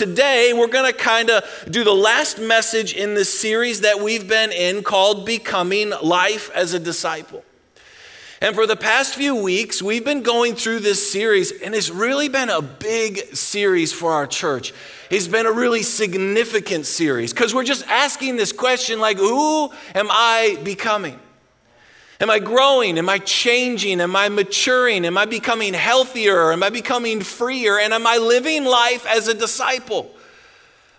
today, we're going to kind of do the last message in this series that we've been in called Becoming Life as a Disciple. And for the past few weeks, we've been going through this series, and it's really been a big series for our church. It's been a really significant series because we're just asking this question like, who am I becoming? Am I growing? Am I changing? Am I maturing? Am I becoming healthier? Am I becoming freer? And am I living life as a disciple?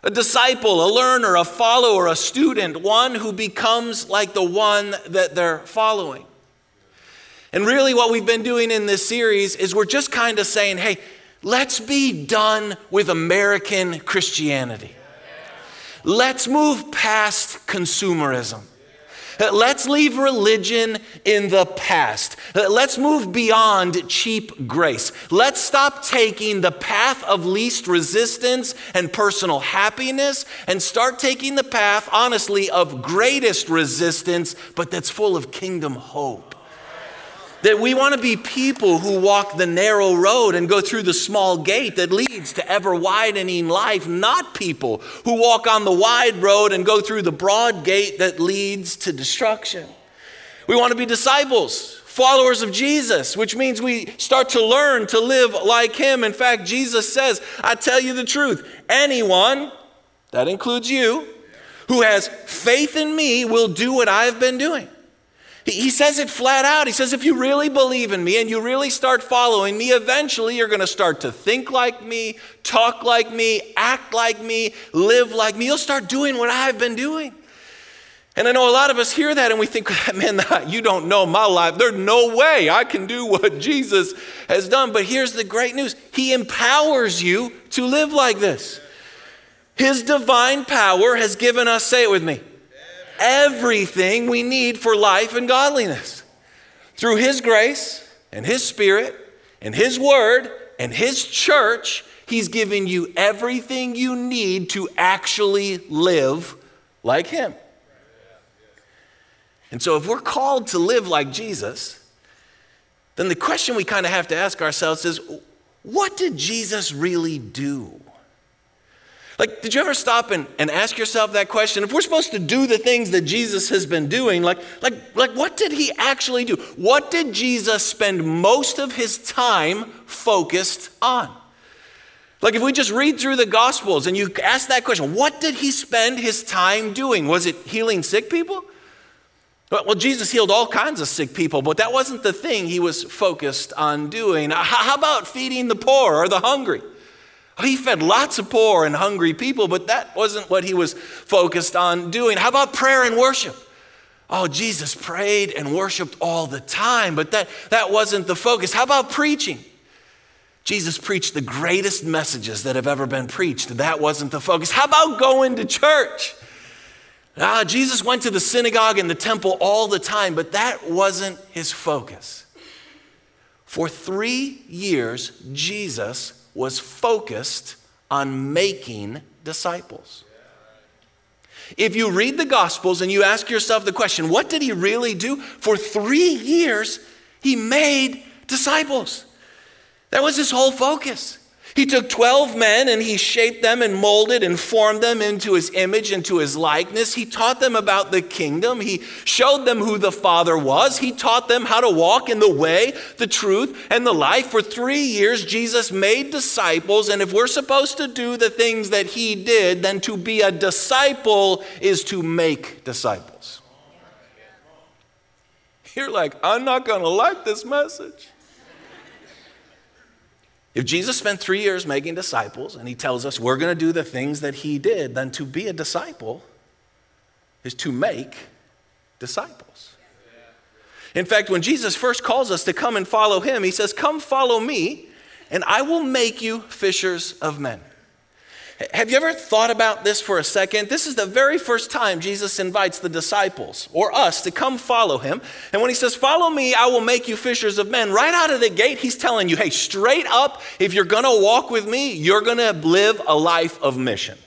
A disciple, a learner, a follower, a student, one who becomes like the one that they're following. And really, what we've been doing in this series is we're just kind of saying, hey, let's be done with American Christianity. Let's move past consumerism. Let's leave religion in the past. Let's move beyond cheap grace. Let's stop taking the path of least resistance and personal happiness and start taking the path, honestly, of greatest resistance, but that's full of kingdom hope. That we want to be people who walk the narrow road and go through the small gate that leads to ever widening life, not people who walk on the wide road and go through the broad gate that leads to destruction. We want to be disciples, followers of Jesus, which means we start to learn to live like Him. In fact, Jesus says, I tell you the truth, anyone, that includes you, who has faith in me will do what I've been doing. He says it flat out. He says, if you really believe in me and you really start following me, eventually you're going to start to think like me, talk like me, act like me, live like me. You'll start doing what I've been doing. And I know a lot of us hear that and we think, man, you don't know my life. There's no way I can do what Jesus has done. But here's the great news He empowers you to live like this. His divine power has given us, say it with me, everything we need for life and godliness. Through His grace and His Spirit and His Word and His church, He's given you everything you need to actually live like Him. And so, if we're called to live like Jesus, then the question we kind of have to ask ourselves is what did Jesus really do? Like, did you ever stop and, and ask yourself that question? If we're supposed to do the things that Jesus has been doing, like, like, like what did he actually do? What did Jesus spend most of his time focused on? Like, if we just read through the Gospels and you ask that question, what did he spend his time doing? Was it healing sick people? Well, Jesus healed all kinds of sick people, but that wasn't the thing he was focused on doing. How about feeding the poor or the hungry? He fed lots of poor and hungry people, but that wasn't what he was focused on doing. How about prayer and worship? Oh, Jesus prayed and worshiped all the time, but that, that wasn't the focus. How about preaching? Jesus preached the greatest messages that have ever been preached. That wasn't the focus. How about going to church? Ah, Jesus went to the synagogue and the temple all the time, but that wasn't his focus. For three years, Jesus was focused on making disciples. If you read the Gospels and you ask yourself the question, what did he really do? For three years, he made disciples. That was his whole focus. He took 12 men and he shaped them and molded and formed them into his image into his likeness. He taught them about the kingdom. He showed them who the Father was. He taught them how to walk in the way, the truth, and the life. For three years, Jesus made disciples. And if we're supposed to do the things that he did, then to be a disciple is to make disciples. You're like, I'm not going to like this message. If Jesus spent three years making disciples and he tells us we're going to do the things that he did, then to be a disciple is to make disciples. In fact, when Jesus first calls us to come and follow him, he says, Come follow me, and I will make you fishers of men. Have you ever thought about this for a second? This is the very first time Jesus invites the disciples or us to come follow him. And when he says, Follow me, I will make you fishers of men, right out of the gate, he's telling you, Hey, straight up, if you're going to walk with me, you're going to live a life of mission.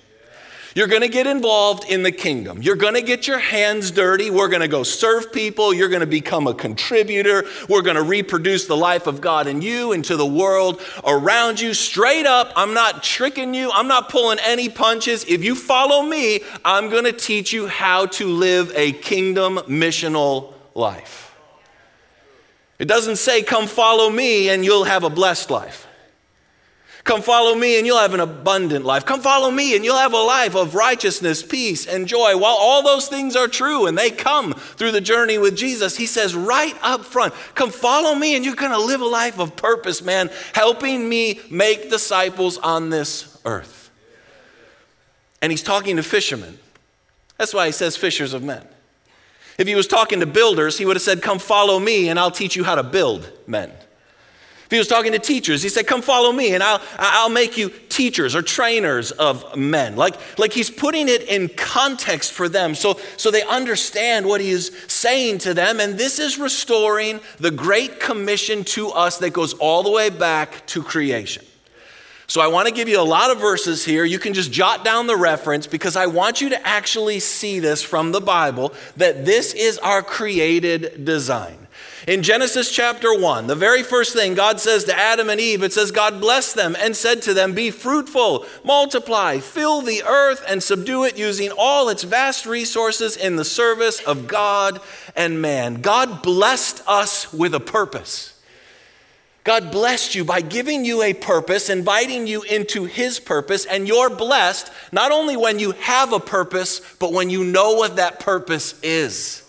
You're going to get involved in the kingdom. You're going to get your hands dirty. We're going to go serve people. You're going to become a contributor. We're going to reproduce the life of God in you and to the world around you. Straight up, I'm not tricking you. I'm not pulling any punches. If you follow me, I'm going to teach you how to live a kingdom missional life. It doesn't say, come follow me and you'll have a blessed life. Come follow me and you'll have an abundant life. Come follow me and you'll have a life of righteousness, peace, and joy. While all those things are true and they come through the journey with Jesus, he says right up front, come follow me and you're going to live a life of purpose, man, helping me make disciples on this earth. And he's talking to fishermen. That's why he says fishers of men. If he was talking to builders, he would have said, Come follow me and I'll teach you how to build men. He was talking to teachers, he said, Come follow me, and I'll, I'll make you teachers or trainers of men. Like, like he's putting it in context for them so, so they understand what he is saying to them. And this is restoring the Great Commission to us that goes all the way back to creation. So I want to give you a lot of verses here. You can just jot down the reference because I want you to actually see this from the Bible that this is our created design. In Genesis chapter 1, the very first thing God says to Adam and Eve, it says, God blessed them and said to them, Be fruitful, multiply, fill the earth, and subdue it, using all its vast resources in the service of God and man. God blessed us with a purpose. God blessed you by giving you a purpose, inviting you into His purpose, and you're blessed not only when you have a purpose, but when you know what that purpose is.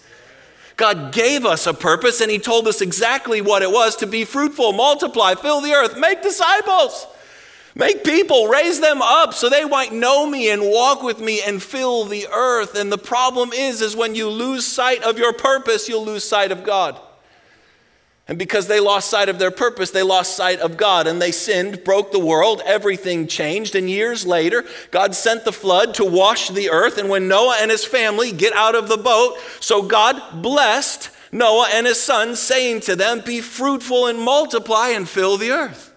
God gave us a purpose and He told us exactly what it was to be fruitful, multiply, fill the earth, make disciples, make people, raise them up so they might know me and walk with me and fill the earth. And the problem is, is when you lose sight of your purpose, you'll lose sight of God. And because they lost sight of their purpose, they lost sight of God and they sinned, broke the world, everything changed. And years later, God sent the flood to wash the earth. And when Noah and his family get out of the boat, so God blessed Noah and his sons, saying to them, Be fruitful and multiply and fill the earth.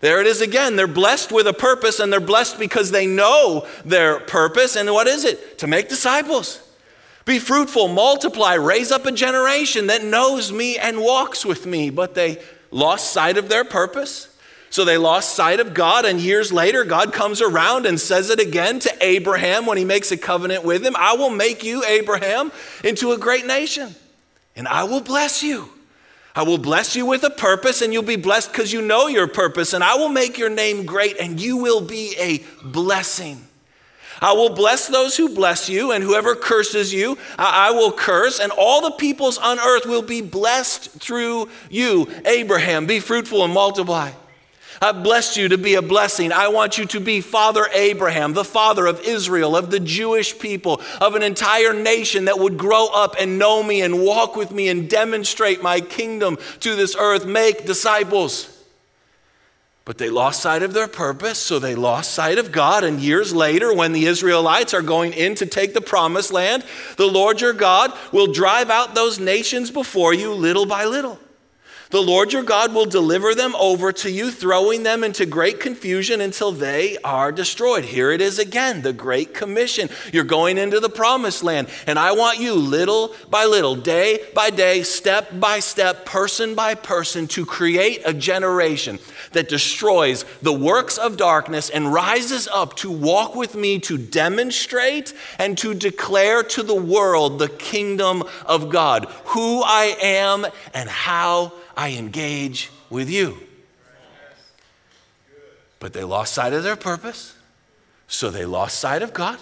There it is again. They're blessed with a purpose and they're blessed because they know their purpose. And what is it? To make disciples. Be fruitful, multiply, raise up a generation that knows me and walks with me. But they lost sight of their purpose. So they lost sight of God, and years later, God comes around and says it again to Abraham when he makes a covenant with him I will make you, Abraham, into a great nation, and I will bless you. I will bless you with a purpose, and you'll be blessed because you know your purpose, and I will make your name great, and you will be a blessing. I will bless those who bless you, and whoever curses you, I will curse, and all the peoples on earth will be blessed through you. Abraham, be fruitful and multiply. I've blessed you to be a blessing. I want you to be Father Abraham, the father of Israel, of the Jewish people, of an entire nation that would grow up and know me and walk with me and demonstrate my kingdom to this earth. Make disciples. But they lost sight of their purpose, so they lost sight of God. And years later, when the Israelites are going in to take the promised land, the Lord your God will drive out those nations before you little by little. The Lord your God will deliver them over to you, throwing them into great confusion until they are destroyed. Here it is again, the Great Commission. You're going into the promised land, and I want you little by little, day by day, step by step, person by person, to create a generation that destroys the works of darkness and rises up to walk with me to demonstrate and to declare to the world the kingdom of God, who I am and how I engage with you. But they lost sight of their purpose, so they lost sight of God,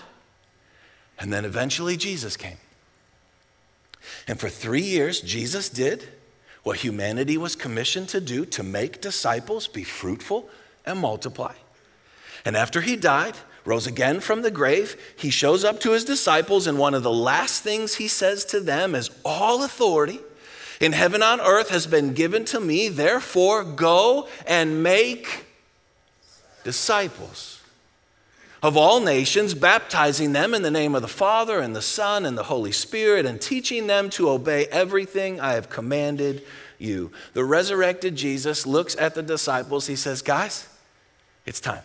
and then eventually Jesus came. And for three years, Jesus did what humanity was commissioned to do to make disciples, be fruitful, and multiply. And after he died, rose again from the grave, he shows up to his disciples, and one of the last things he says to them is, All authority in heaven on earth has been given to me, therefore go and make disciples of all nations, baptizing them in the name of the Father and the Son and the Holy Spirit, and teaching them to obey everything I have commanded you. The resurrected Jesus looks at the disciples. He says, Guys, it's time.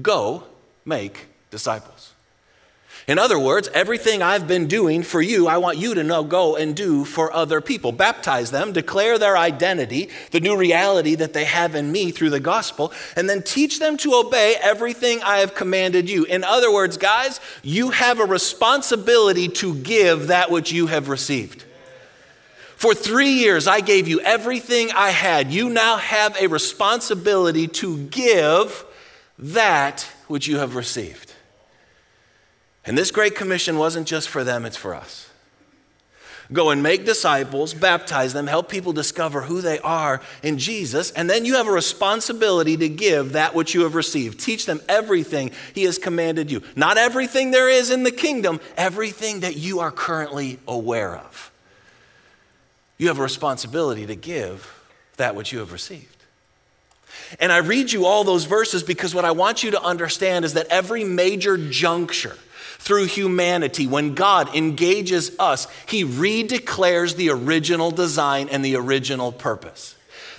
Go make disciples. In other words, everything I've been doing for you, I want you to know, go and do for other people. Baptize them, declare their identity, the new reality that they have in me through the gospel, and then teach them to obey everything I have commanded you. In other words, guys, you have a responsibility to give that which you have received. For three years, I gave you everything I had. You now have a responsibility to give that which you have received. And this Great Commission wasn't just for them, it's for us. Go and make disciples, baptize them, help people discover who they are in Jesus, and then you have a responsibility to give that which you have received. Teach them everything He has commanded you. Not everything there is in the kingdom, everything that you are currently aware of. You have a responsibility to give that which you have received. And I read you all those verses because what I want you to understand is that every major juncture, through humanity, when God engages us, He redeclares the original design and the original purpose.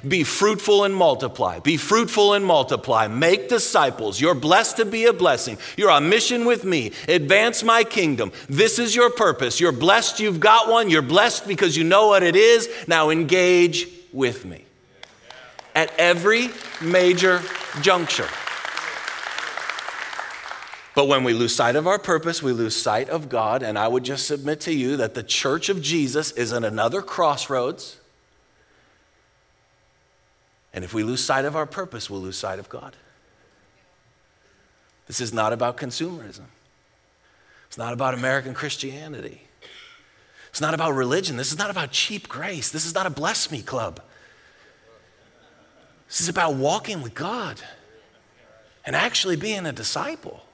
Be fruitful and multiply. Be fruitful and multiply. Make disciples. You're blessed to be a blessing. You're on mission with me. Advance my kingdom. This is your purpose. You're blessed. You've got one. You're blessed because you know what it is. Now engage with me. At every major juncture. But when we lose sight of our purpose, we lose sight of God. And I would just submit to you that the church of Jesus is at another crossroads. And if we lose sight of our purpose, we'll lose sight of God. This is not about consumerism. It's not about American Christianity. It's not about religion. This is not about cheap grace. This is not a bless me club. This is about walking with God and actually being a disciple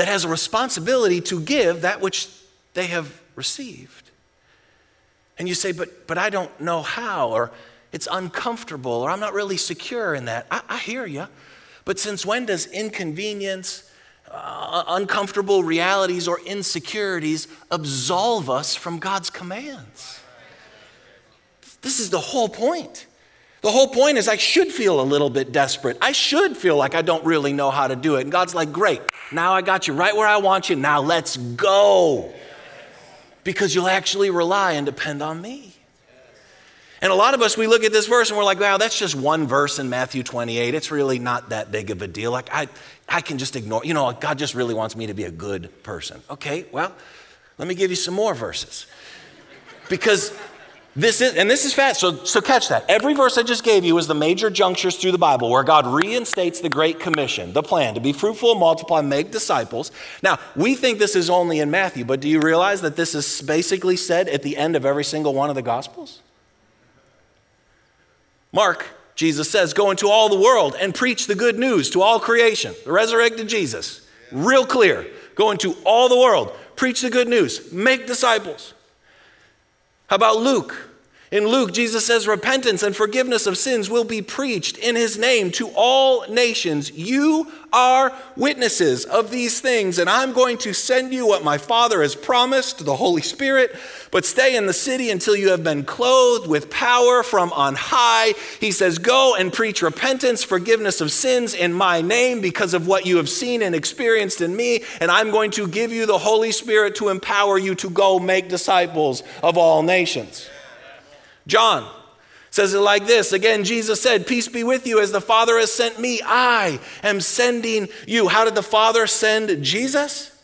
that has a responsibility to give that which they have received. And you say, but, but I don't know how, or it's uncomfortable, or I'm not really secure in that. I, I hear you. But since when does inconvenience, uh, uncomfortable realities, or insecurities absolve us from God's commands? This is the whole point. The whole point is, I should feel a little bit desperate. I should feel like I don't really know how to do it. And God's like, great, now I got you right where I want you. Now let's go. Because you'll actually rely and depend on me. And a lot of us, we look at this verse and we're like, wow, that's just one verse in Matthew 28. It's really not that big of a deal. Like, I, I can just ignore, you know, God just really wants me to be a good person. Okay, well, let me give you some more verses. Because this is, and this is fast, so, so catch that. Every verse I just gave you is the major junctures through the Bible where God reinstates the Great Commission, the plan to be fruitful, and multiply, make disciples. Now, we think this is only in Matthew, but do you realize that this is basically said at the end of every single one of the Gospels? Mark, Jesus says, Go into all the world and preach the good news to all creation, the resurrected Jesus. Real clear. Go into all the world, preach the good news, make disciples. How about Luke? In Luke, Jesus says, Repentance and forgiveness of sins will be preached in his name to all nations. You are witnesses of these things, and I'm going to send you what my Father has promised, the Holy Spirit. But stay in the city until you have been clothed with power from on high. He says, Go and preach repentance, forgiveness of sins in my name because of what you have seen and experienced in me. And I'm going to give you the Holy Spirit to empower you to go make disciples of all nations. John says it like this. Again jesus said peace be with you. As the father has sent me i am sending you. How did the father send jesus?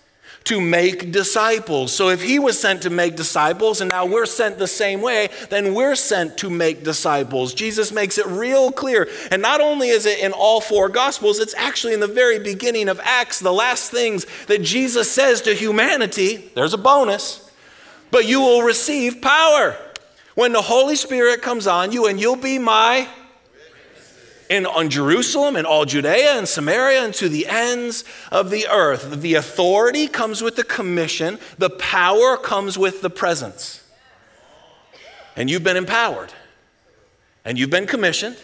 To make disciples. So if he was sent to make disciples and now we're sent the same way then we're sent to make disciples. Jesus makes it real clear. And not only is it in all four gospels it's actually in the very beginning of acts the last things that jesus says to humanity there's a bonus but you will receive power when the Holy Spirit comes on you, and you'll be my in on Jerusalem and all Judea and Samaria and to the ends of the earth. The authority comes with the commission, the power comes with the presence. And you've been empowered. And you've been commissioned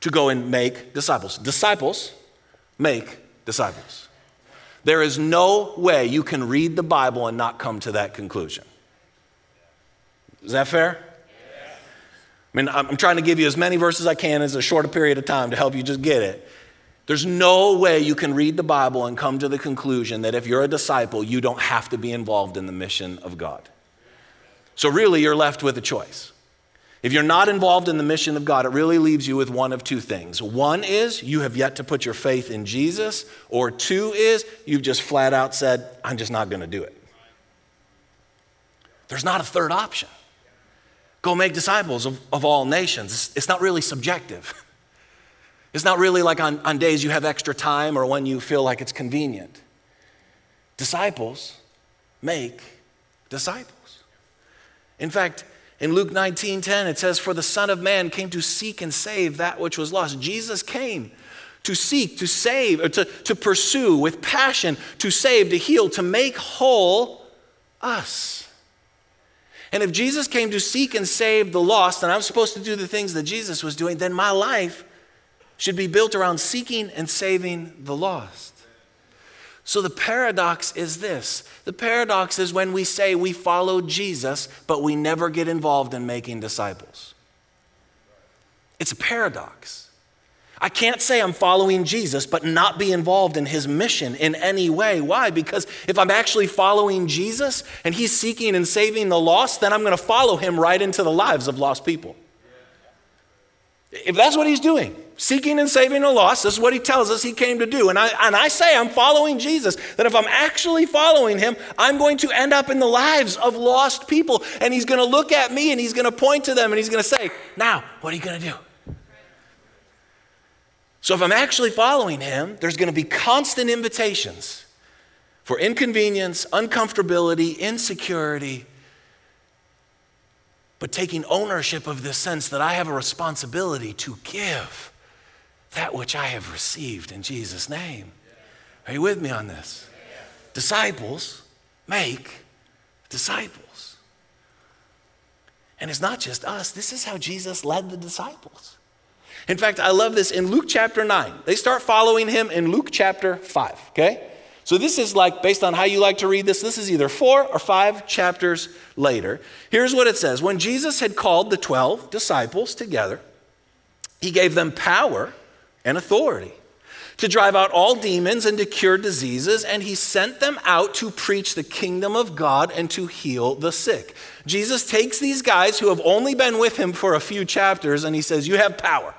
to go and make disciples. Disciples make disciples. There is no way you can read the Bible and not come to that conclusion. Is that fair? I mean, I'm trying to give you as many verses as I can as a short period of time to help you just get it. There's no way you can read the Bible and come to the conclusion that if you're a disciple, you don't have to be involved in the mission of God. So, really, you're left with a choice. If you're not involved in the mission of God, it really leaves you with one of two things. One is you have yet to put your faith in Jesus, or two is you've just flat out said, I'm just not going to do it. There's not a third option. Go make disciples of, of all nations. It's, it's not really subjective. It's not really like on, on days you have extra time or when you feel like it's convenient. Disciples make disciples. In fact, in Luke 19 10, it says, For the Son of Man came to seek and save that which was lost. Jesus came to seek, to save, or to, to pursue with passion, to save, to heal, to make whole us. And if Jesus came to seek and save the lost, and I'm supposed to do the things that Jesus was doing, then my life should be built around seeking and saving the lost. So the paradox is this the paradox is when we say we follow Jesus, but we never get involved in making disciples. It's a paradox. I can't say I'm following Jesus, but not be involved in his mission in any way. Why? Because if I'm actually following Jesus and he's seeking and saving the lost, then I'm going to follow him right into the lives of lost people. If that's what he's doing, seeking and saving the lost, this is what he tells us he came to do. And I, and I say I'm following Jesus, that if I'm actually following him, I'm going to end up in the lives of lost people. And he's going to look at me and he's going to point to them and he's going to say, Now, what are you going to do? So if I'm actually following him, there's going to be constant invitations for inconvenience, uncomfortability, insecurity, but taking ownership of this sense that I have a responsibility to give that which I have received in Jesus' name. Are you with me on this? Disciples make disciples. And it's not just us, this is how Jesus led the disciples. In fact, I love this in Luke chapter 9. They start following him in Luke chapter 5, okay? So this is like, based on how you like to read this, this is either four or five chapters later. Here's what it says When Jesus had called the 12 disciples together, he gave them power and authority to drive out all demons and to cure diseases, and he sent them out to preach the kingdom of God and to heal the sick. Jesus takes these guys who have only been with him for a few chapters and he says, You have power.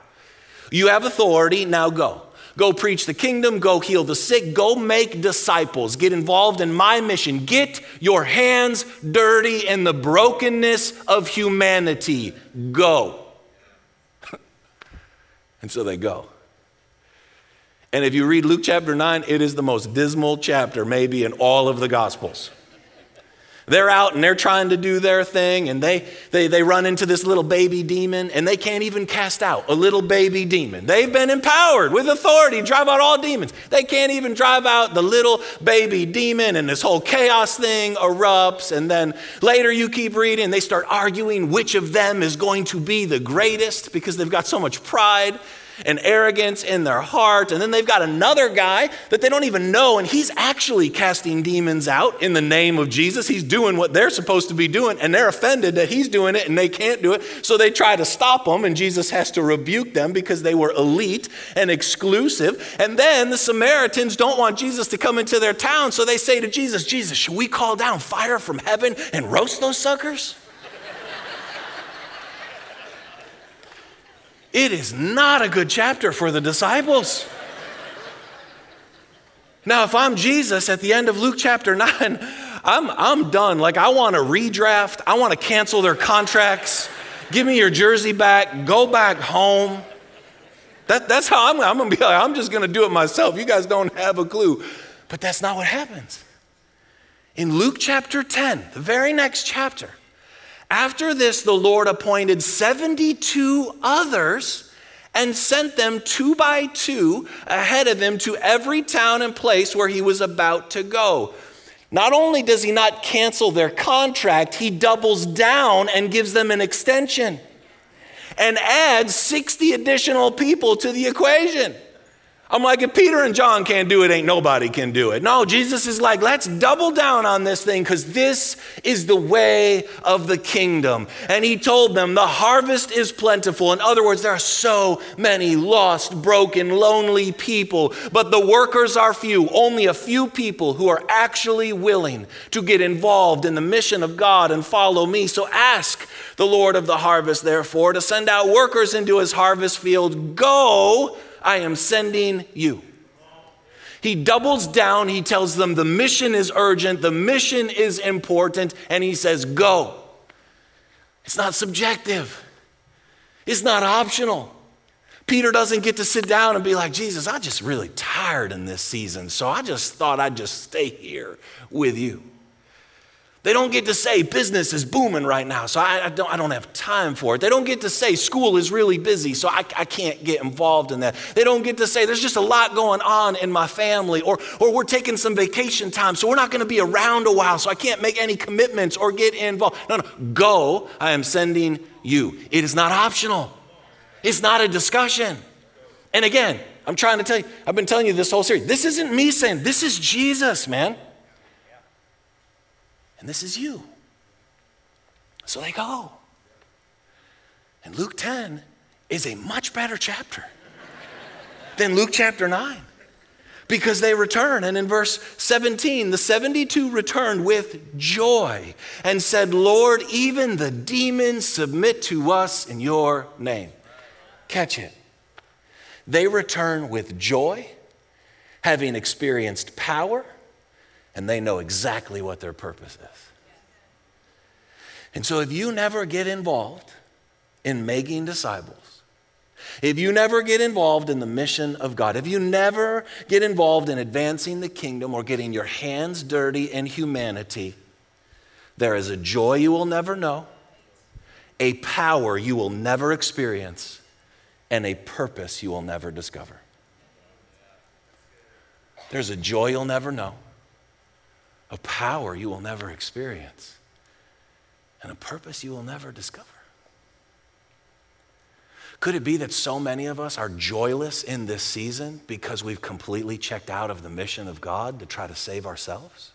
You have authority, now go. Go preach the kingdom, go heal the sick, go make disciples. Get involved in my mission. Get your hands dirty in the brokenness of humanity. Go. and so they go. And if you read Luke chapter 9, it is the most dismal chapter, maybe, in all of the Gospels. They're out and they're trying to do their thing, and they, they, they run into this little baby demon, and they can't even cast out a little baby demon. They've been empowered with authority to drive out all demons. They can't even drive out the little baby demon, and this whole chaos thing erupts. And then later you keep reading, they start arguing which of them is going to be the greatest because they've got so much pride and arrogance in their heart. And then they've got another guy that they don't even know, and he's actually casting demons out in the name of Jesus. He's doing what they're supposed to be doing, and they're offended that he's doing it and they can't do it. So they try to stop him, and Jesus has to rebuke them because they were elite and exclusive. And then the Samaritans don't want Jesus to come into their town, so they say to Jesus, Jesus, should we call down fire from heaven and roast those suckers? It is not a good chapter for the disciples. Now, if I'm Jesus at the end of Luke chapter 9, I'm, I'm done. Like, I want to redraft, I want to cancel their contracts. Give me your jersey back, go back home. That, that's how I'm, I'm going to be like, I'm just going to do it myself. You guys don't have a clue. But that's not what happens. In Luke chapter 10, the very next chapter, after this, the Lord appointed 72 others and sent them two by two ahead of him to every town and place where he was about to go. Not only does he not cancel their contract, he doubles down and gives them an extension and adds 60 additional people to the equation. I'm like, if Peter and John can't do it, ain't nobody can do it. No, Jesus is like, let's double down on this thing because this is the way of the kingdom. And he told them, the harvest is plentiful. In other words, there are so many lost, broken, lonely people, but the workers are few. Only a few people who are actually willing to get involved in the mission of God and follow me. So ask the Lord of the harvest, therefore, to send out workers into his harvest field. Go I am sending you. He doubles down. He tells them the mission is urgent, the mission is important, and he says, Go. It's not subjective, it's not optional. Peter doesn't get to sit down and be like, Jesus, I'm just really tired in this season, so I just thought I'd just stay here with you. They don't get to say business is booming right now, so I, I, don't, I don't have time for it. They don't get to say school is really busy, so I, I can't get involved in that. They don't get to say there's just a lot going on in my family, or, or we're taking some vacation time, so we're not going to be around a while, so I can't make any commitments or get involved. No, no, go. I am sending you. It is not optional, it's not a discussion. And again, I'm trying to tell you, I've been telling you this whole series. This isn't me saying, this is Jesus, man and this is you. So they go. And Luke 10 is a much better chapter than Luke chapter 9 because they return. And in verse 17, the 72 returned with joy and said, Lord, even the demons submit to us in your name. Catch it. They return with joy, having experienced power and they know exactly what their purpose is. And so, if you never get involved in making disciples, if you never get involved in the mission of God, if you never get involved in advancing the kingdom or getting your hands dirty in humanity, there is a joy you will never know, a power you will never experience, and a purpose you will never discover. There's a joy you'll never know a power you will never experience, and a purpose you will never discover. Could it be that so many of us are joyless in this season because we've completely checked out of the mission of God to try to save ourselves?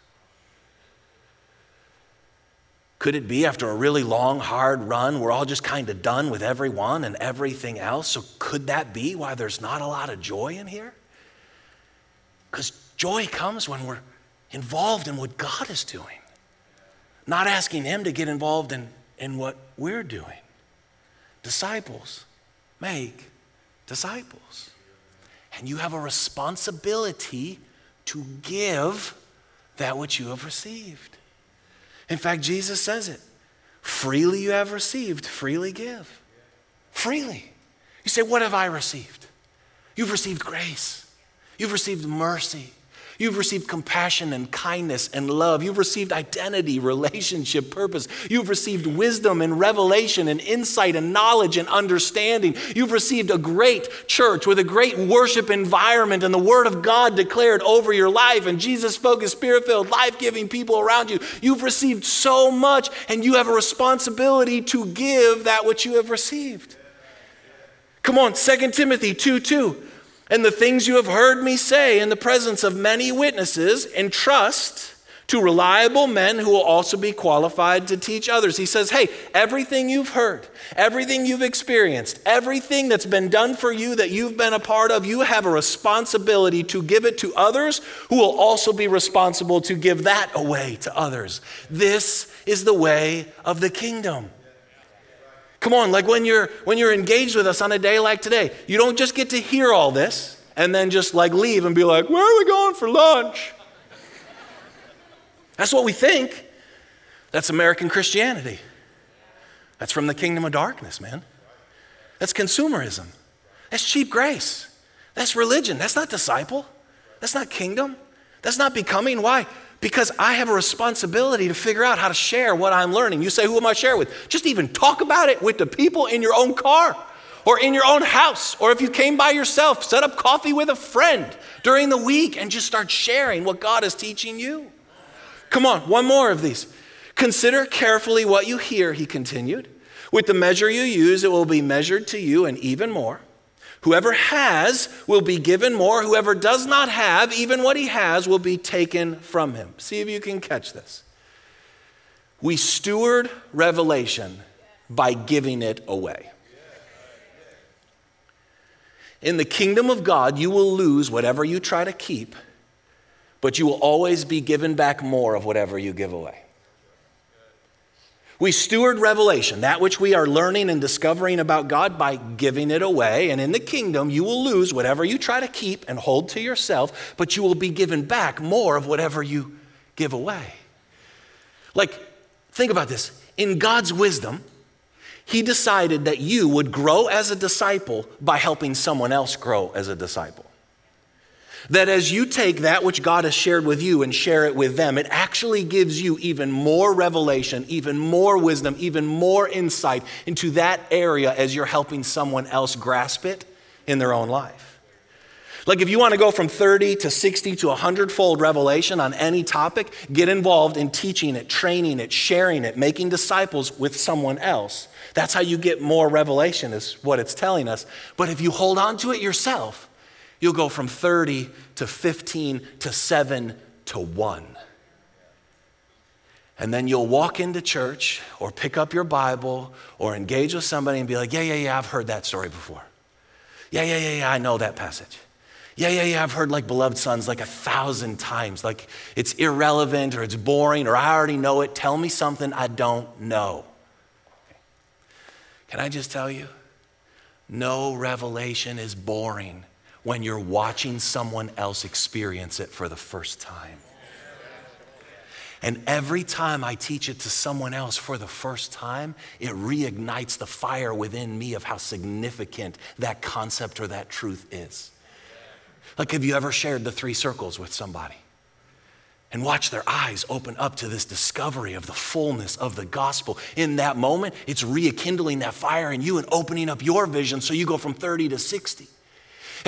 Could it be after a really long, hard run, we're all just kind of done with everyone and everything else? So, could that be why there's not a lot of joy in here? Because joy comes when we're involved in what God is doing, not asking Him to get involved in, in what we're doing. Disciples make disciples. And you have a responsibility to give that which you have received. In fact, Jesus says it freely you have received, freely give. Freely. You say, What have I received? You've received grace, you've received mercy, You've received compassion and kindness and love. You've received identity, relationship, purpose. You've received wisdom and revelation and insight and knowledge and understanding. You've received a great church with a great worship environment and the Word of God declared over your life and Jesus focused, spirit filled, life giving people around you. You've received so much and you have a responsibility to give that which you have received. Come on, 2 Timothy 2 2 and the things you have heard me say in the presence of many witnesses, entrust to reliable men who will also be qualified to teach others. He says, Hey, everything you've heard, everything you've experienced, everything that's been done for you that you've been a part of, you have a responsibility to give it to others who will also be responsible to give that away to others. This is the way of the kingdom. Come on, like when you're when you're engaged with us on a day like today, you don't just get to hear all this and then just like leave and be like, "Where are we going for lunch?" That's what we think. That's American Christianity. That's from the kingdom of darkness, man. That's consumerism. That's cheap grace. That's religion. That's not disciple. That's not kingdom. That's not becoming. Why? Because I have a responsibility to figure out how to share what I'm learning. You say, Who am I sharing with? Just even talk about it with the people in your own car or in your own house. Or if you came by yourself, set up coffee with a friend during the week and just start sharing what God is teaching you. Come on, one more of these. Consider carefully what you hear, he continued. With the measure you use, it will be measured to you and even more. Whoever has will be given more. Whoever does not have, even what he has, will be taken from him. See if you can catch this. We steward revelation by giving it away. In the kingdom of God, you will lose whatever you try to keep, but you will always be given back more of whatever you give away. We steward revelation, that which we are learning and discovering about God, by giving it away. And in the kingdom, you will lose whatever you try to keep and hold to yourself, but you will be given back more of whatever you give away. Like, think about this. In God's wisdom, He decided that you would grow as a disciple by helping someone else grow as a disciple. That as you take that which God has shared with you and share it with them, it actually gives you even more revelation, even more wisdom, even more insight into that area as you're helping someone else grasp it in their own life. Like if you want to go from 30 to 60 to 100 fold revelation on any topic, get involved in teaching it, training it, sharing it, making disciples with someone else. That's how you get more revelation, is what it's telling us. But if you hold on to it yourself, You'll go from 30 to 15 to 7 to 1. And then you'll walk into church or pick up your Bible or engage with somebody and be like, yeah, yeah, yeah, I've heard that story before. Yeah, yeah, yeah, yeah, I know that passage. Yeah, yeah, yeah, I've heard like beloved sons like a thousand times. Like it's irrelevant or it's boring or I already know it. Tell me something I don't know. Can I just tell you? No revelation is boring when you're watching someone else experience it for the first time. And every time I teach it to someone else for the first time, it reignites the fire within me of how significant that concept or that truth is. Like, have you ever shared the three circles with somebody? And watch their eyes open up to this discovery of the fullness of the gospel. In that moment, it's rekindling that fire in you and opening up your vision so you go from 30 to 60.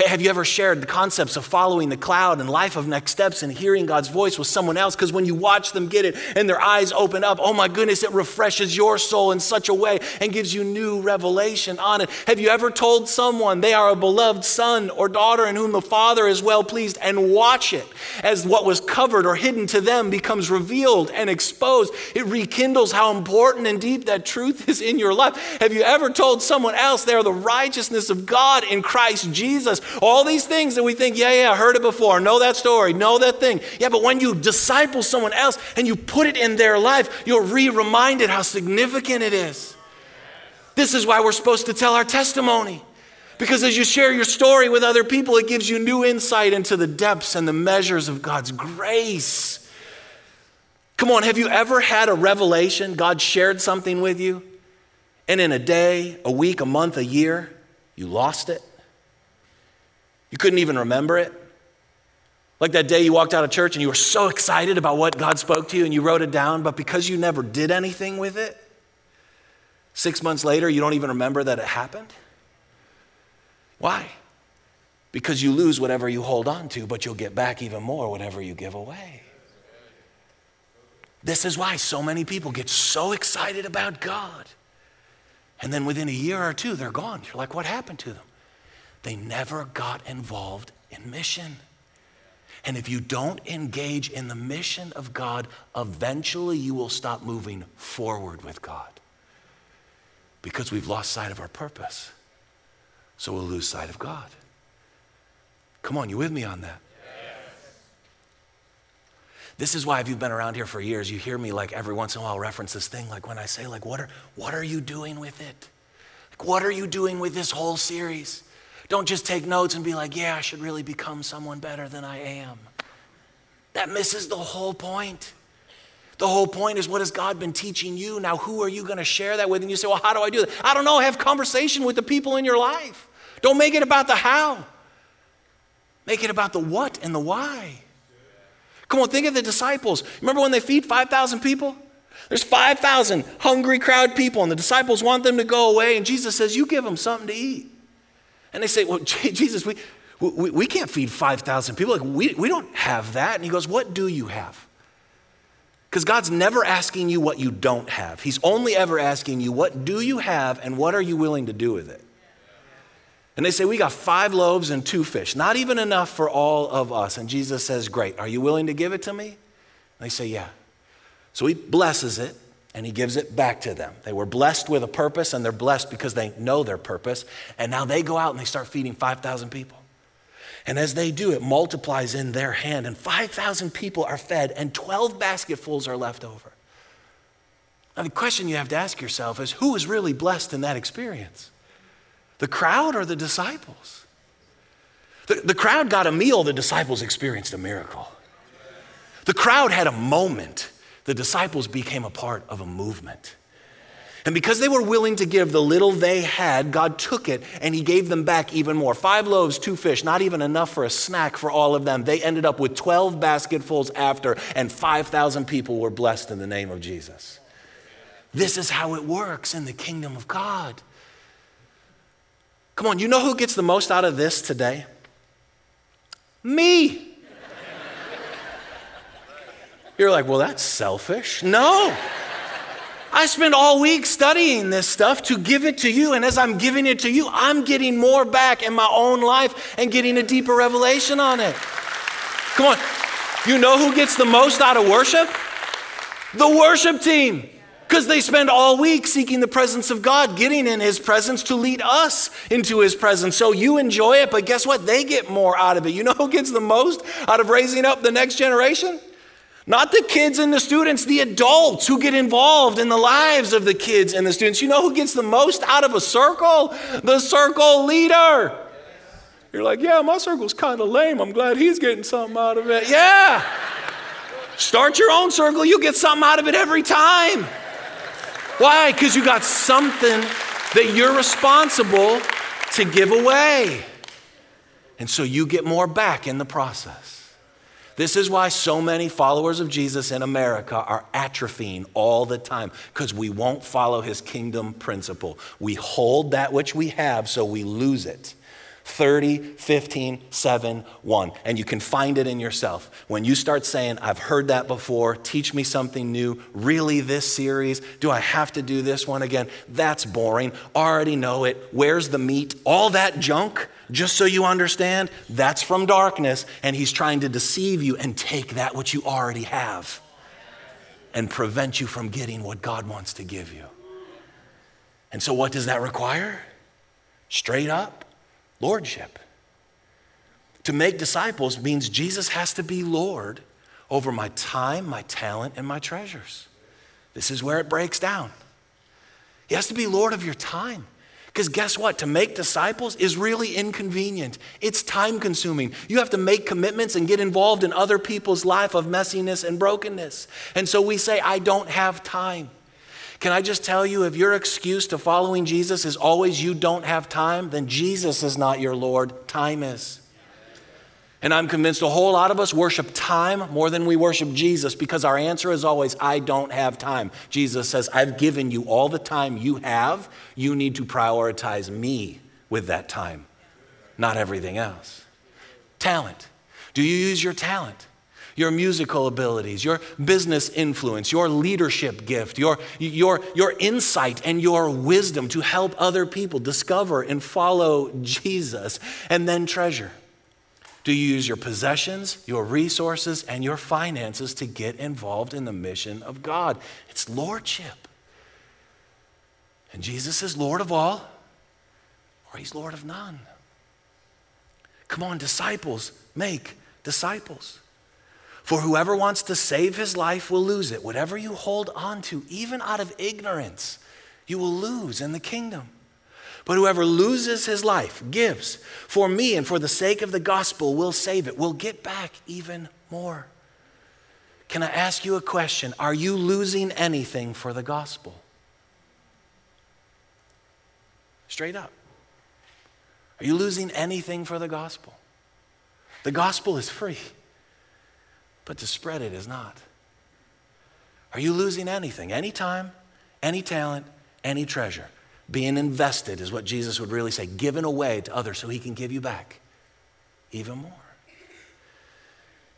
Have you ever shared the concepts of following the cloud and life of next steps and hearing God's voice with someone else? Because when you watch them get it and their eyes open up, oh my goodness, it refreshes your soul in such a way and gives you new revelation on it. Have you ever told someone they are a beloved son or daughter in whom the Father is well pleased and watch it as what was covered or hidden to them becomes revealed and exposed? It rekindles how important and deep that truth is in your life. Have you ever told someone else they are the righteousness of God in Christ Jesus? All these things that we think, yeah, yeah, I heard it before, know that story, know that thing. Yeah, but when you disciple someone else and you put it in their life, you're re reminded how significant it is. This is why we're supposed to tell our testimony. Because as you share your story with other people, it gives you new insight into the depths and the measures of God's grace. Come on, have you ever had a revelation? God shared something with you, and in a day, a week, a month, a year, you lost it? You couldn't even remember it. Like that day you walked out of church and you were so excited about what God spoke to you and you wrote it down, but because you never did anything with it, six months later, you don't even remember that it happened? Why? Because you lose whatever you hold on to, but you'll get back even more whatever you give away. This is why so many people get so excited about God. And then within a year or two, they're gone. You're like, what happened to them? They never got involved in mission. And if you don't engage in the mission of God, eventually you will stop moving forward with God because we've lost sight of our purpose. So we'll lose sight of God. Come on, you with me on that? This is why if you've been around here for years, you hear me like every once in a while reference this thing, like when I say, like, what are what are you doing with it? Like, what are you doing with this whole series? Don't just take notes and be like, yeah, I should really become someone better than I am. That misses the whole point. The whole point is what has God been teaching you? Now, who are you going to share that with? And you say, well, how do I do that? I don't know. Have conversation with the people in your life. Don't make it about the how, make it about the what and the why. Come on, think of the disciples. Remember when they feed 5,000 people? There's 5,000 hungry crowd people, and the disciples want them to go away, and Jesus says, You give them something to eat. And they say, Well, Jesus, we, we, we can't feed 5,000 people. Like, we, we don't have that. And he goes, What do you have? Because God's never asking you what you don't have. He's only ever asking you, What do you have and what are you willing to do with it? And they say, We got five loaves and two fish, not even enough for all of us. And Jesus says, Great, are you willing to give it to me? And they say, Yeah. So he blesses it and he gives it back to them. They were blessed with a purpose and they're blessed because they know their purpose. And now they go out and they start feeding 5,000 people. And as they do, it multiplies in their hand, and 5,000 people are fed, and 12 basketfuls are left over. Now, the question you have to ask yourself is who was really blessed in that experience? The crowd or the disciples? The, the crowd got a meal, the disciples experienced a miracle. The crowd had a moment, the disciples became a part of a movement. And because they were willing to give the little they had, God took it and He gave them back even more. Five loaves, two fish, not even enough for a snack for all of them. They ended up with 12 basketfuls after, and 5,000 people were blessed in the name of Jesus. This is how it works in the kingdom of God. Come on, you know who gets the most out of this today? Me. You're like, well, that's selfish. No. I spend all week studying this stuff to give it to you. And as I'm giving it to you, I'm getting more back in my own life and getting a deeper revelation on it. Come on. You know who gets the most out of worship? The worship team. Because they spend all week seeking the presence of God, getting in His presence to lead us into His presence. So you enjoy it, but guess what? They get more out of it. You know who gets the most out of raising up the next generation? Not the kids and the students, the adults who get involved in the lives of the kids and the students. You know who gets the most out of a circle? The circle leader. You're like, yeah, my circle's kind of lame. I'm glad he's getting something out of it. Yeah. Start your own circle, you get something out of it every time. Why? Because you got something that you're responsible to give away. And so you get more back in the process. This is why so many followers of Jesus in America are atrophying all the time because we won't follow his kingdom principle. We hold that which we have so we lose it. 30, 15, 7, 1. And you can find it in yourself. When you start saying, I've heard that before, teach me something new, really this series, do I have to do this one again? That's boring. Already know it. Where's the meat? All that junk just so you understand, that's from darkness, and he's trying to deceive you and take that which you already have and prevent you from getting what God wants to give you. And so, what does that require? Straight up lordship. To make disciples means Jesus has to be Lord over my time, my talent, and my treasures. This is where it breaks down. He has to be Lord of your time. Because guess what? To make disciples is really inconvenient. It's time consuming. You have to make commitments and get involved in other people's life of messiness and brokenness. And so we say, I don't have time. Can I just tell you, if your excuse to following Jesus is always you don't have time, then Jesus is not your Lord, time is. And I'm convinced a whole lot of us worship time more than we worship Jesus because our answer is always, I don't have time. Jesus says, I've given you all the time you have. You need to prioritize me with that time, not everything else. Talent. Do you use your talent? Your musical abilities, your business influence, your leadership gift, your, your, your insight and your wisdom to help other people discover and follow Jesus, and then treasure. Do you use your possessions, your resources, and your finances to get involved in the mission of God? It's lordship. And Jesus is Lord of all, or he's Lord of none. Come on, disciples, make disciples. For whoever wants to save his life will lose it. Whatever you hold on to, even out of ignorance, you will lose in the kingdom. But whoever loses his life, gives for me and for the sake of the gospel, will save it, will get back even more. Can I ask you a question? Are you losing anything for the gospel? Straight up. Are you losing anything for the gospel? The gospel is free, but to spread it is not. Are you losing anything? Any time, any talent, any treasure? Being invested is what Jesus would really say, given away to others so he can give you back even more.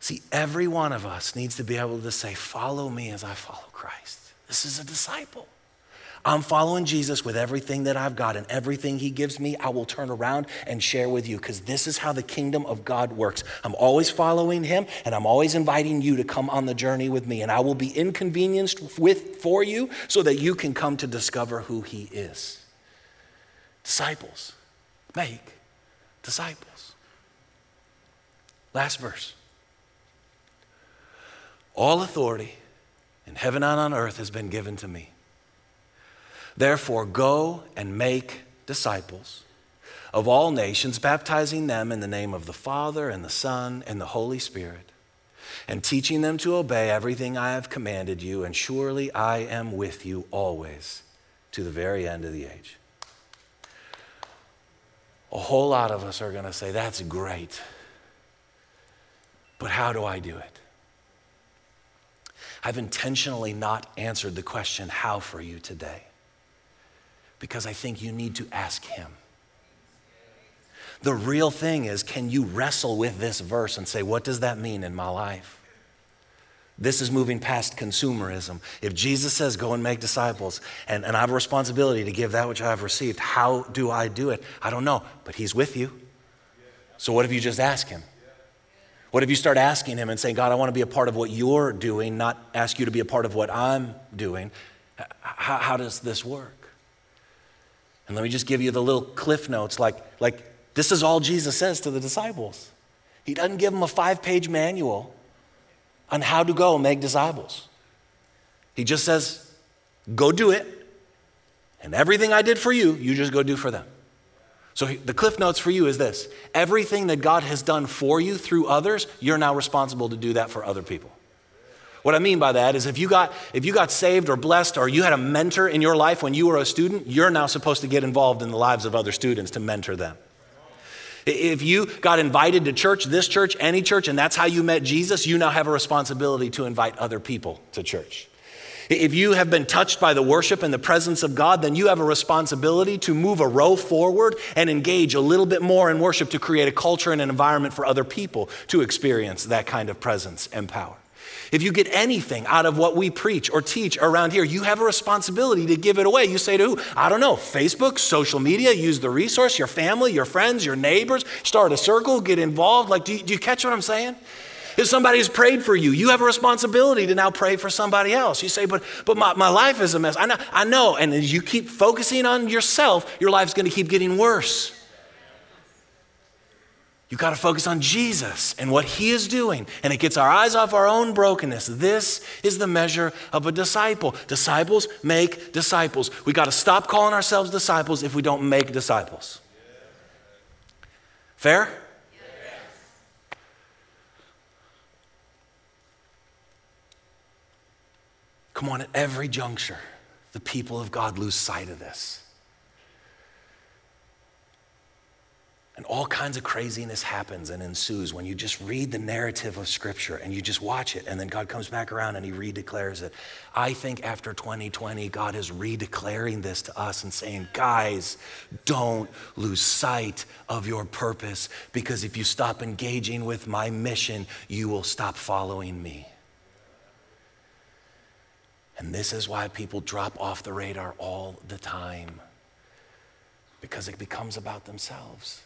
See, every one of us needs to be able to say, Follow me as I follow Christ. This is a disciple. I'm following Jesus with everything that I've got and everything he gives me, I will turn around and share with you because this is how the kingdom of God works. I'm always following him and I'm always inviting you to come on the journey with me and I will be inconvenienced with for you so that you can come to discover who he is. Disciples, make disciples. Last verse. All authority in heaven and on earth has been given to me. Therefore, go and make disciples of all nations, baptizing them in the name of the Father and the Son and the Holy Spirit, and teaching them to obey everything I have commanded you, and surely I am with you always to the very end of the age. A whole lot of us are going to say, That's great. But how do I do it? I've intentionally not answered the question, How for you today? Because I think you need to ask Him. The real thing is can you wrestle with this verse and say, what does that mean in my life? This is moving past consumerism. If Jesus says, go and make disciples, and, and I have a responsibility to give that which I have received, how do I do it? I don't know, but He's with you. So what if you just ask Him? What if you start asking Him and saying, God, I want to be a part of what you're doing, not ask you to be a part of what I'm doing? How, how does this work? And let me just give you the little cliff notes like, like this is all Jesus says to the disciples. He doesn't give them a five page manual on how to go make disciples. He just says, go do it. And everything I did for you, you just go do for them. So the cliff notes for you is this everything that God has done for you through others, you're now responsible to do that for other people. What I mean by that is if you got if you got saved or blessed or you had a mentor in your life when you were a student, you're now supposed to get involved in the lives of other students to mentor them. If you got invited to church, this church, any church, and that's how you met Jesus, you now have a responsibility to invite other people to church. If you have been touched by the worship and the presence of God, then you have a responsibility to move a row forward and engage a little bit more in worship to create a culture and an environment for other people to experience that kind of presence and power. If you get anything out of what we preach or teach around here, you have a responsibility to give it away. You say to who? I don't know, Facebook, social media, use the resource, your family, your friends, your neighbors, start a circle, get involved. Like, do you, do you catch what I'm saying? If somebody has prayed for you, you have a responsibility to now pray for somebody else. You say, but, but my, my life is a mess. I know, I know. And as you keep focusing on yourself, your life's going to keep getting worse. You got to focus on Jesus and what he is doing. And it gets our eyes off our own brokenness. This is the measure of a disciple. Disciples make disciples. We got to stop calling ourselves disciples if we don't make disciples. Fair? Come on, at every juncture, the people of God lose sight of this. And all kinds of craziness happens and ensues when you just read the narrative of Scripture and you just watch it, and then God comes back around and He redeclares it. I think after 2020, God is redeclaring this to us and saying, guys, don't lose sight of your purpose because if you stop engaging with my mission, you will stop following me. And this is why people drop off the radar all the time because it becomes about themselves.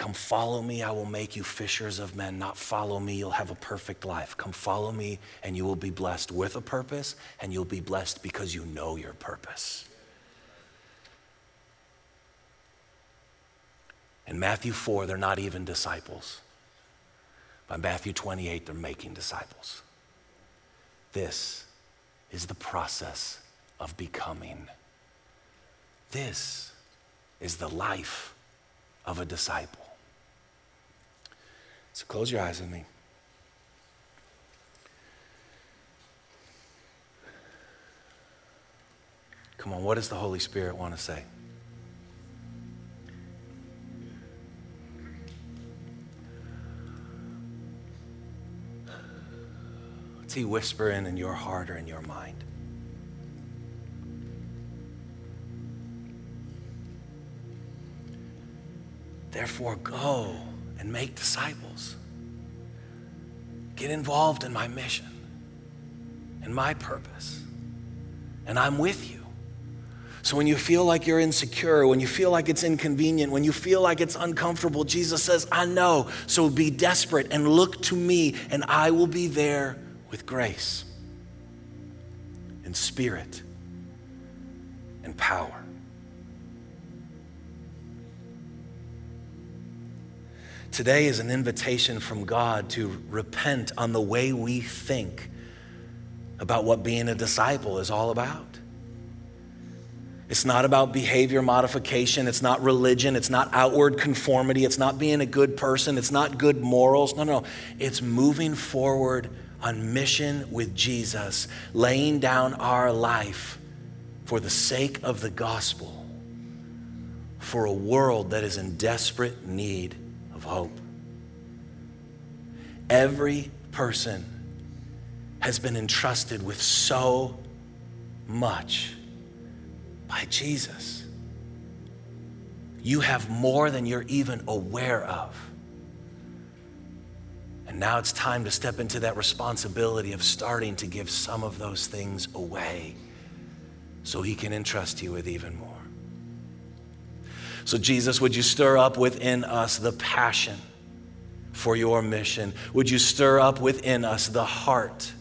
Come follow me, I will make you fishers of men. Not follow me, you'll have a perfect life. Come follow me, and you will be blessed with a purpose, and you'll be blessed because you know your purpose. In Matthew 4, they're not even disciples. By Matthew 28, they're making disciples. This is the process of becoming. This is the life of a disciple. So close your eyes with me. Come on, what does the Holy Spirit want to say? What's He whispering in your heart or in your mind? Therefore, go and make disciples. Get involved in my mission and my purpose. and I'm with you. So when you feel like you're insecure, when you feel like it's inconvenient, when you feel like it's uncomfortable, Jesus says, I know. So be desperate and look to me, and I will be there with grace and spirit and power. Today is an invitation from God to repent on the way we think about what being a disciple is all about. It's not about behavior modification. It's not religion. It's not outward conformity. It's not being a good person. It's not good morals. No, no. It's moving forward on mission with Jesus, laying down our life for the sake of the gospel, for a world that is in desperate need of hope. Every person has been entrusted with so much by Jesus. You have more than you're even aware of. And now it's time to step into that responsibility of starting to give some of those things away so he can entrust you with even more. So, Jesus, would you stir up within us the passion for your mission? Would you stir up within us the heart?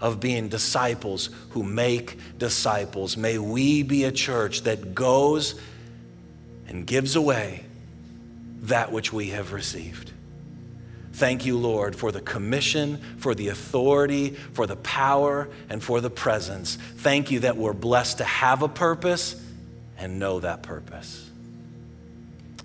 of being disciples who make disciples. May we be a church that goes and gives away that which we have received. Thank you, Lord, for the commission, for the authority, for the power, and for the presence. Thank you that we're blessed to have a purpose and know that purpose.